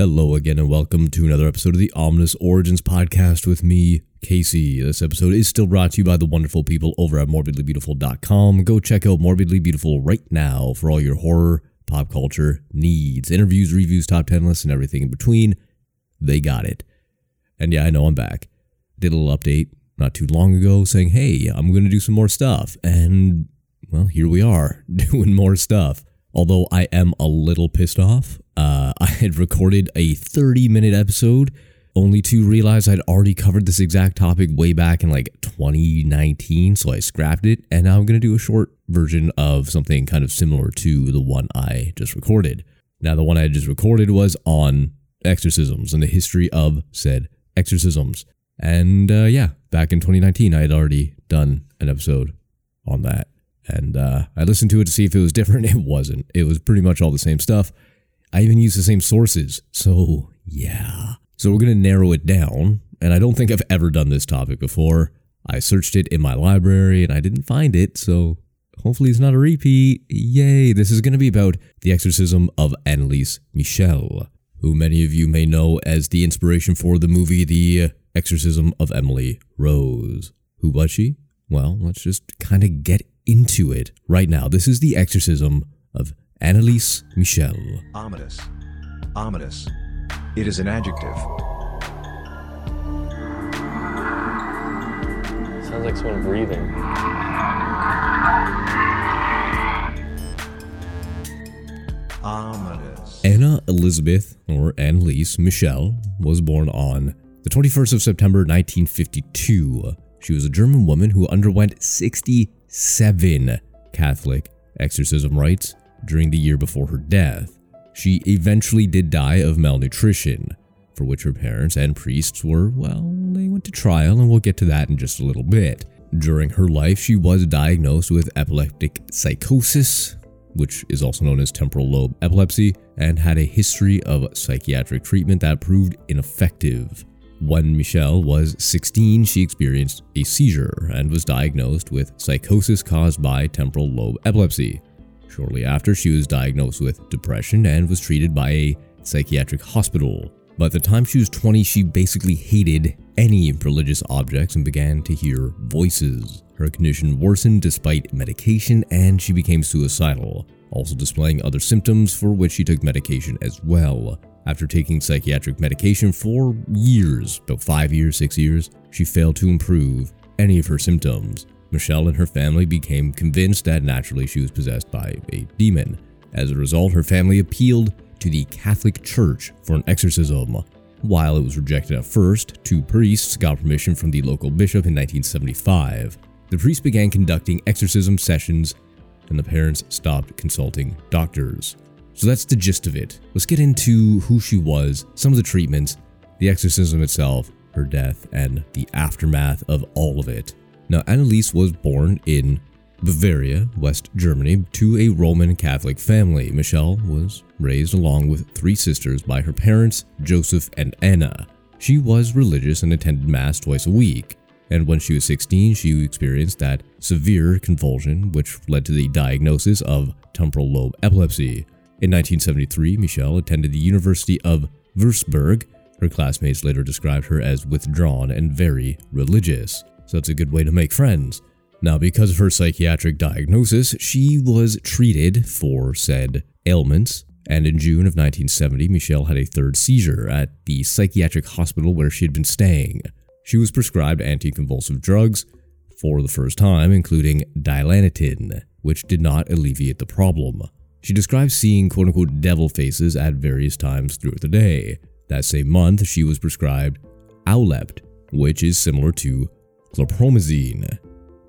Hello again, and welcome to another episode of the Ominous Origins podcast with me, Casey. This episode is still brought to you by the wonderful people over at morbidlybeautiful.com. Go check out Morbidly Beautiful right now for all your horror, pop culture needs, interviews, reviews, top 10 lists, and everything in between. They got it. And yeah, I know I'm back. Did a little update not too long ago saying, hey, I'm going to do some more stuff. And, well, here we are doing more stuff. Although I am a little pissed off, uh, I had recorded a 30 minute episode only to realize I'd already covered this exact topic way back in like 2019, so I scrapped it, and now I'm going to do a short version of something kind of similar to the one I just recorded. Now, the one I just recorded was on exorcisms and the history of said exorcisms. And uh, yeah, back in 2019, I had already done an episode on that. And uh, I listened to it to see if it was different. It wasn't. It was pretty much all the same stuff. I even used the same sources. So, yeah. So, we're going to narrow it down. And I don't think I've ever done this topic before. I searched it in my library and I didn't find it. So, hopefully, it's not a repeat. Yay. This is going to be about the exorcism of Anneliese Michel, who many of you may know as the inspiration for the movie The Exorcism of Emily Rose. Who was she? Well, let's just kind of get into it right now. This is the exorcism of Anneliese Michel. Ominous. Ominous. It is an adjective. Sounds like someone breathing. Ominous. Anna Elizabeth, or Anneliese Michel, was born on the 21st of September 1952. She was a German woman who underwent 67 Catholic exorcism rites during the year before her death. She eventually did die of malnutrition, for which her parents and priests were, well, they went to trial, and we'll get to that in just a little bit. During her life, she was diagnosed with epileptic psychosis, which is also known as temporal lobe epilepsy, and had a history of psychiatric treatment that proved ineffective. When Michel was 16, she experienced a seizure and was diagnosed with psychosis caused by temporal lobe epilepsy. Shortly after, she was diagnosed with depression and was treated by a psychiatric hospital. By the time she was 20, she basically hated any religious objects and began to hear voices. Her condition worsened despite medication and she became suicidal, also displaying other symptoms for which she took medication as well. After taking psychiatric medication for years, about five years, six years, she failed to improve any of her symptoms. Michel and her family became convinced that naturally she was possessed by a demon. As a result, her family appealed to the Catholic Church for an exorcism. While it was rejected at first, two priests got permission from the local bishop in 1975. The priests began conducting exorcism sessions, and the parents stopped consulting doctors. So that's the gist of it. Let's get into who she was, some of the treatments, the exorcism itself, her death, and the aftermath of all of it. Now, Anneliese was born in Bavaria, West Germany, to a Roman Catholic family. Michel was raised along with three sisters by her parents, Joseph and Anna. She was religious and attended Mass twice a week. And when she was 16, she experienced that severe convulsion, which led to the diagnosis of temporal lobe epilepsy. In 1973, Michel attended the University of Würzburg. Her classmates later described her as withdrawn and very religious, so that's a good way to make friends. Now, because of her psychiatric diagnosis, she was treated for said ailments, and in June of 1970, Michel had a third seizure at the psychiatric hospital where she had been staying. She was prescribed anticonvulsive drugs for the first time, including Dilantin, which did not alleviate the problem. She describes seeing quote unquote devil faces at various times throughout the day. That same month, she was prescribed Aolept, which is similar to chlorpromazine,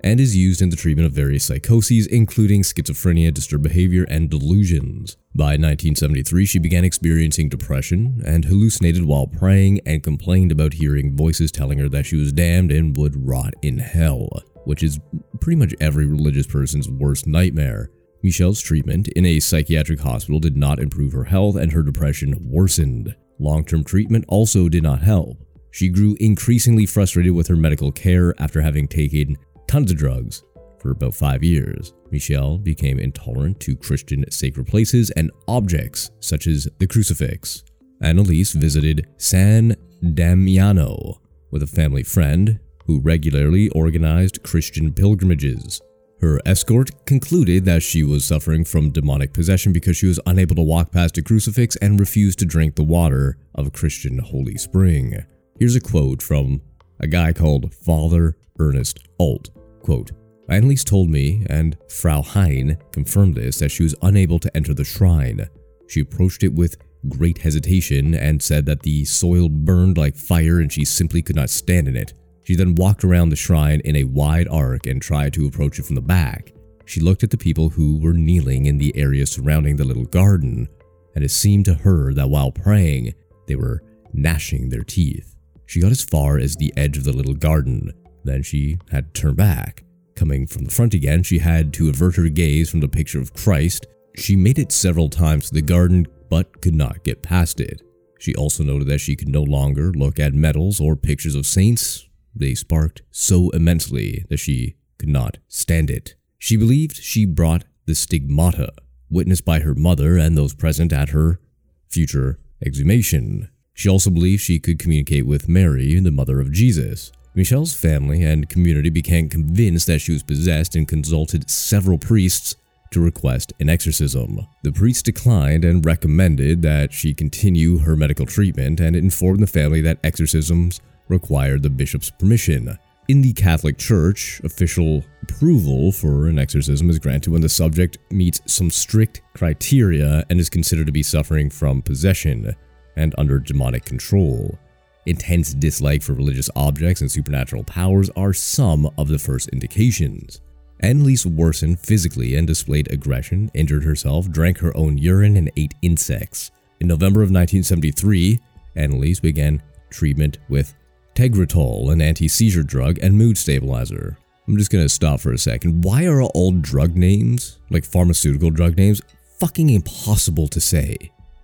and is used in the treatment of various psychoses, including schizophrenia, disturbed behavior, and delusions. By 1973, she began experiencing depression and hallucinated while praying and complained about hearing voices telling her that she was damned and would rot in hell, which is pretty much every religious person's worst nightmare. Michel's treatment in a psychiatric hospital did not improve her health and her depression worsened. Long term treatment also did not help. She grew increasingly frustrated with her medical care after having taken tons of drugs for about five years. Michel became intolerant to Christian sacred places and objects such as the crucifix. Anneliese visited San Damiano with a family friend who regularly organized Christian pilgrimages. Her escort concluded that she was suffering from demonic possession because she was unable to walk past a crucifix and refused to drink the water of a Christian holy spring. Here's a quote from a guy called Father Ernest Alt. Quote, Anneliese told me, and Frau Hein confirmed this, that she was unable to enter the shrine. She approached it with great hesitation and said that the soil burned like fire and she simply could not stand in it. She then walked around the shrine in a wide arc and tried to approach it from the back. She looked at the people who were kneeling in the area surrounding the little garden, and it seemed to her that while praying, they were gnashing their teeth. She got as far as the edge of the little garden, then she had to turn back. Coming from the front again, she had to avert her gaze from the picture of Christ. She made it several times to the garden, but could not get past it. She also noted that she could no longer look at medals or pictures of saints they sparked so immensely that she could not stand it. She believed she brought the stigmata, witnessed by her mother and those present at her future exhumation. She also believed she could communicate with Mary, the mother of Jesus. Michel's family and community became convinced that she was possessed and consulted several priests to request an exorcism. The priest declined and recommended that she continue her medical treatment and informed the family that exorcisms required the bishop's permission. In the Catholic Church, official approval for an exorcism is granted when the subject meets some strict criteria and is considered to be suffering from possession and under demonic control. Intense dislike for religious objects and supernatural powers are some of the first indications. Anneliese worsened physically and displayed aggression, injured herself, drank her own urine, and ate insects. In November of 1973, Anneliese began treatment with Tegretol, an anti seizure drug, and mood stabilizer. I'm just gonna stop for a second. Why are all drug names, like pharmaceutical drug names, fucking impossible to say?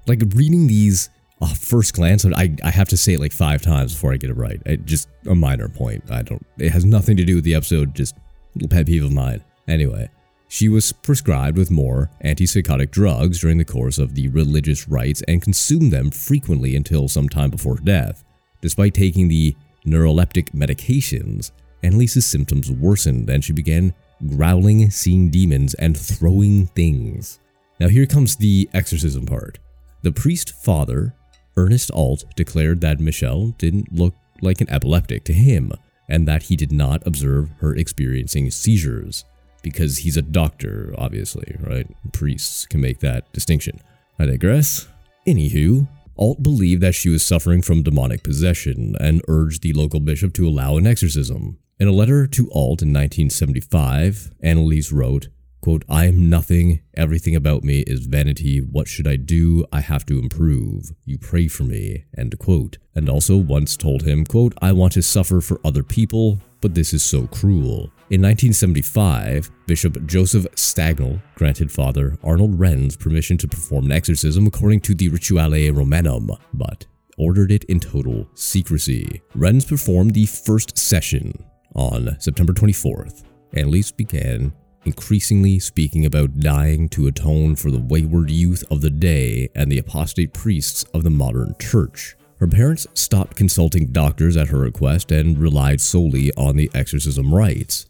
Like reading these uh, first glance, I, I have to say it like five times before I get it right. It, just a minor point. I don't. It has nothing to do with the episode. Just little pet peeve of mine. Anyway, she was prescribed with more antipsychotic drugs during the course of the religious rites and consumed them frequently until some time before death. Despite taking the neuroleptic medications, Anneliese's symptoms worsened and she began growling, seeing demons, and throwing things. Now, here comes the exorcism part. The priest father, Ernest Alt, declared that Michel didn't look like an epileptic to him and that he did not observe her experiencing seizures because he's a doctor, obviously, right? Priests can make that distinction. I digress. Anywho, Alt believed that she was suffering from demonic possession and urged the local bishop to allow an exorcism. In a letter to Alt in 1975, Anneliese wrote, quote, I am nothing. Everything about me is vanity. What should I do? I have to improve. You pray for me. End quote. And also once told him, quote, I want to suffer for other people, but this is so cruel. In 1975, Bishop Joseph Stangl granted Father Arnold Renz permission to perform an exorcism according to the Rituale Romanum, but ordered it in total secrecy. Renz performed the first session on September 24th. Anneliese began increasingly speaking about dying to atone for the wayward youth of the day and the apostate priests of the modern church. Her parents stopped consulting doctors at her request and relied solely on the exorcism rites.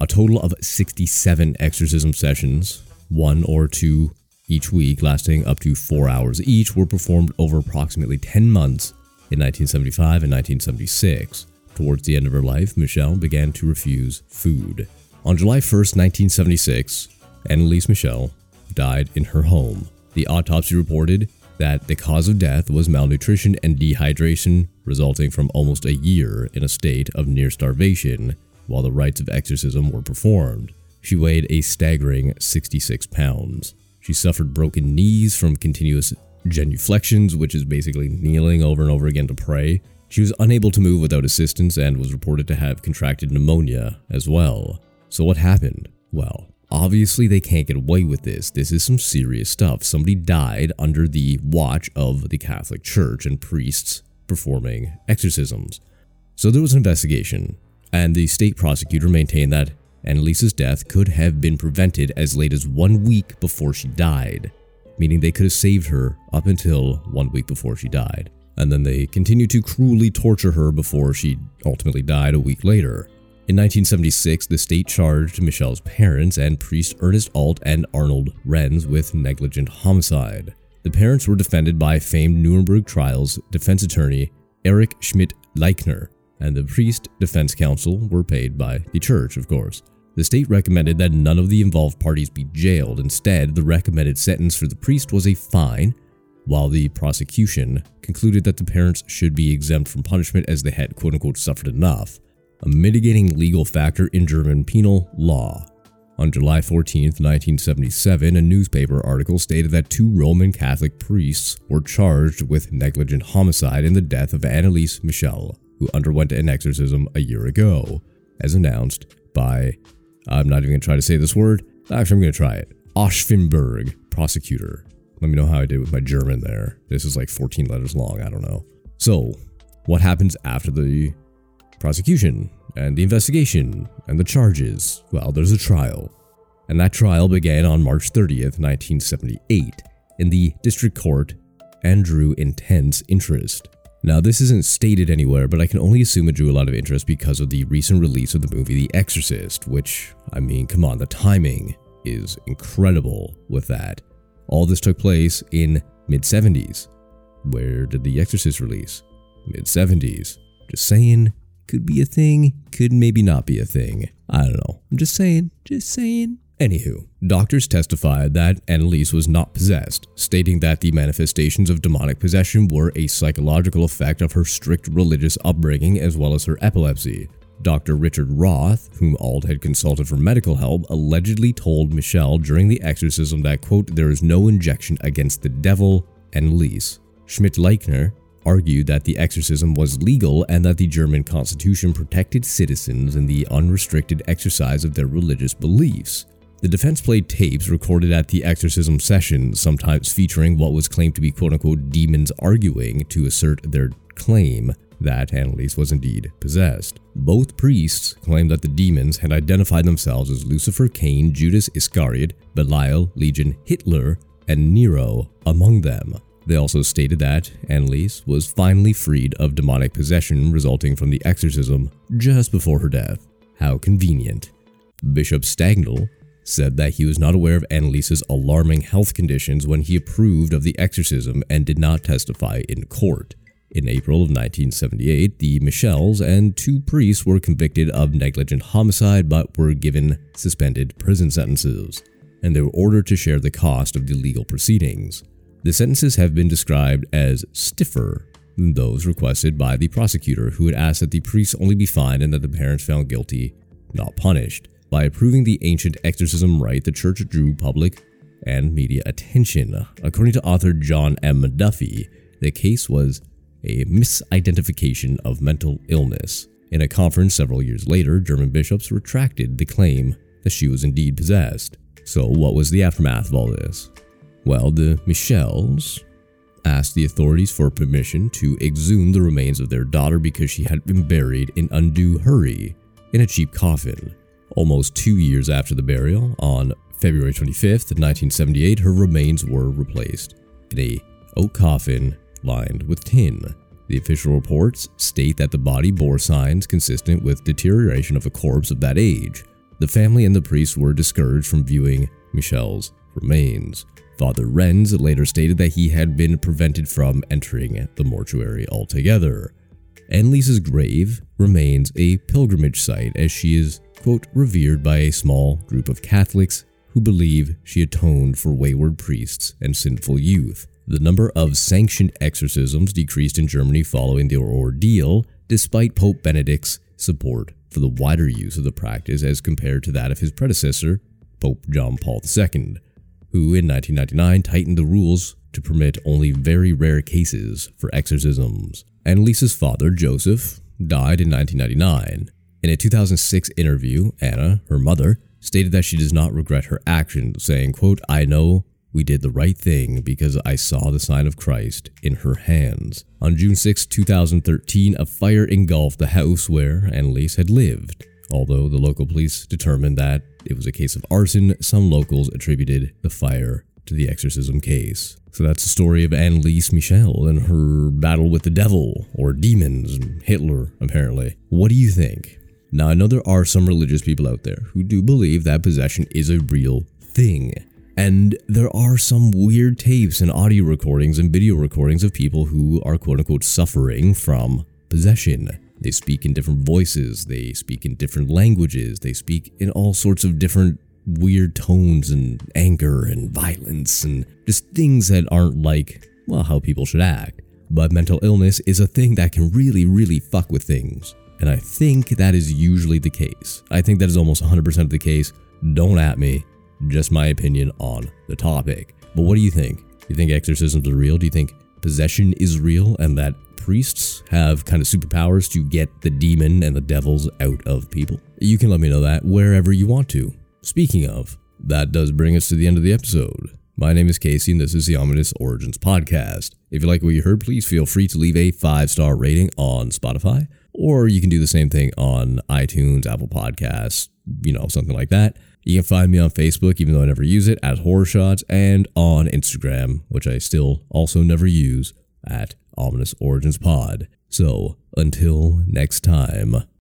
A total of 67 exorcism sessions, one or two each week, lasting up to four hours each, were performed over approximately 10 months in 1975 and 1976. Towards the end of her life, Michel began to refuse food. On July 1st, 1976, Anneliese Michel died in her home. The autopsy reported that the cause of death was malnutrition and dehydration, resulting from almost a year in a state of near starvation while the rites of exorcism were performed. She weighed a staggering 66 pounds. She suffered broken knees from continuous genuflections, which is basically kneeling over and over again to pray. She was unable to move without assistance and was reported to have contracted pneumonia as well. So, what happened? Well, obviously they can't get away with this. This is some serious stuff. Somebody died under the watch of the Catholic Church and priests performing exorcisms. So, there was an investigation and the state prosecutor maintained that Anneliese's death could have been prevented as late as one week before she died. meaning they could have saved her up until one week before she died. And then they continued to cruelly torture her before she ultimately died a week later. In 1976, the state charged Michel's parents and priest Ernest Alt and Arnold Renz with negligent homicide. The parents were defended by famed Nuremberg trials defense attorney Erich Schmidt Leichner, and the priest defense counsel were paid by the church, of course. The state recommended that none of the involved parties be jailed. Instead, the recommended sentence for the priest was a fine, while the prosecution concluded that the parents should be exempt from punishment as they had quote unquote suffered enough a mitigating legal factor in German penal law. On July 14, 1977, a newspaper article stated that two Roman Catholic priests were charged with negligent homicide in the death of Anneliese Michel, who underwent an exorcism a year ago, as announced by, I'm not even going to try to say this word, actually, I'm going to try it, Oschwimberg prosecutor. Let me know how I did with my German there. This is like 14 letters long, I don't know. So, what happens after the prosecution and the investigation and the charges. Well, there's a trial. And that trial began on March 30th, 1978, in the district court and drew intense interest. Now, this isn't stated anywhere, but I can only assume it drew a lot of interest because of the recent release of the movie The Exorcist, which, I mean, come on, the timing is incredible with that. All this took place in mid 70s. Where did The Exorcist release? Mid 70s. Just saying, could be a thing, could maybe not be a thing. I don't know. I'm just saying, just saying. Anywho, doctors testified that Anneliese was not possessed, stating that the manifestations of demonic possession were a psychological effect of her strict religious upbringing as well as her epilepsy. Dr. Richard Roth, whom Alt had consulted for medical help, allegedly told Michel during the exorcism that, quote, there is no injection against the devil, Anneliese. Schmidt-Leichner argued that the exorcism was legal and that the German constitution protected citizens in the unrestricted exercise of their religious beliefs. The defense played tapes recorded at the exorcism sessions, sometimes featuring what was claimed to be quote unquote demons arguing to assert their claim that Anneliese was indeed possessed. Both priests claimed that the demons had identified themselves as Lucifer, Cain, Judas Iscariot, Belial, Legion, Hitler, and Nero among them. They also stated that Anneliese was finally freed of demonic possession resulting from the exorcism just before her death. How convenient. Bishop Stangl said that he was not aware of Anneliese's alarming health conditions when he approved of the exorcism and did not testify in court. In April of 1978, the Michels and two priests were convicted of negligent homicide but were given suspended prison sentences, and they were ordered to share the cost of the legal proceedings. The sentences have been described as stiffer than those requested by the prosecutor, who had asked that the priests only be fined and that the parents found guilty, not punished. By approving the ancient exorcism rite, the church drew public and media attention. According to author John M. Duffy, the case was a misidentification of mental illness. In a conference several years later, German bishops retracted the claim that she was indeed possessed. So, what was the aftermath of all this? Well, the Michels asked the authorities for permission to exhume the remains of their daughter because she had been buried in undue hurry in a cheap coffin. Almost two years after the burial, on February 25th, 1978, her remains were replaced in a oak coffin lined with tin. The official reports state that the body bore signs consistent with deterioration of a corpse of that age. The family and the priest were discouraged from viewing Michel's remains. Father Renz later stated that he had been prevented from entering the mortuary altogether. Anneliese's grave remains a pilgrimage site as she is, quote, revered by a small group of Catholics who believe she atoned for wayward priests and sinful youth. The number of sanctioned exorcisms decreased in Germany following the ordeal, despite Pope Benedict's support for the wider use of the practice as compared to that of his predecessor, Pope John Paul II who in 1999 tightened the rules to permit only very rare cases for exorcisms. Anneliese's father, Joseph, died in 1999. In a 2006 interview, Anna, her mother, stated that she does not regret her actions, saying, quote, I know we did the right thing because I saw the sign of Christ in her hands. On June 6, 2013, a fire engulfed the house where Anneliese had lived. Although the local police determined that it was a case of arson, some locals attributed the fire to the exorcism case. So that's the story of Anneliese Michel and her battle with the devil, or demons, Hitler, apparently. What do you think? Now, I know there are some religious people out there who do believe that possession is a real thing. And there are some weird tapes and audio recordings and video recordings of people who are quote unquote suffering from possession. They speak in different voices, they speak in different languages, they speak in all sorts of different weird tones and anger and violence and just things that aren't like, well, how people should act. But mental illness is a thing that can really, really fuck with things. And I think that is usually the case. I think that is almost 100% of the case. Don't at me, just my opinion on the topic. But what do you think? Do you think exorcisms are real? Do you think possession is real and that priests have kind of superpowers to get the demon and the devils out of people? You can let me know that wherever you want to. Speaking of, that does bring us to the end of the episode. My name is Casey, and this is the Ominous Origins Podcast. If you like what you heard, please feel free to leave a five star rating on Spotify, or you can do the same thing on iTunes, Apple Podcasts, you know, something like that. You can find me on Facebook, even though I never use it, at Horror Shots, and on Instagram, which I still also never use, at Ominous Origins Pod. So, until next time.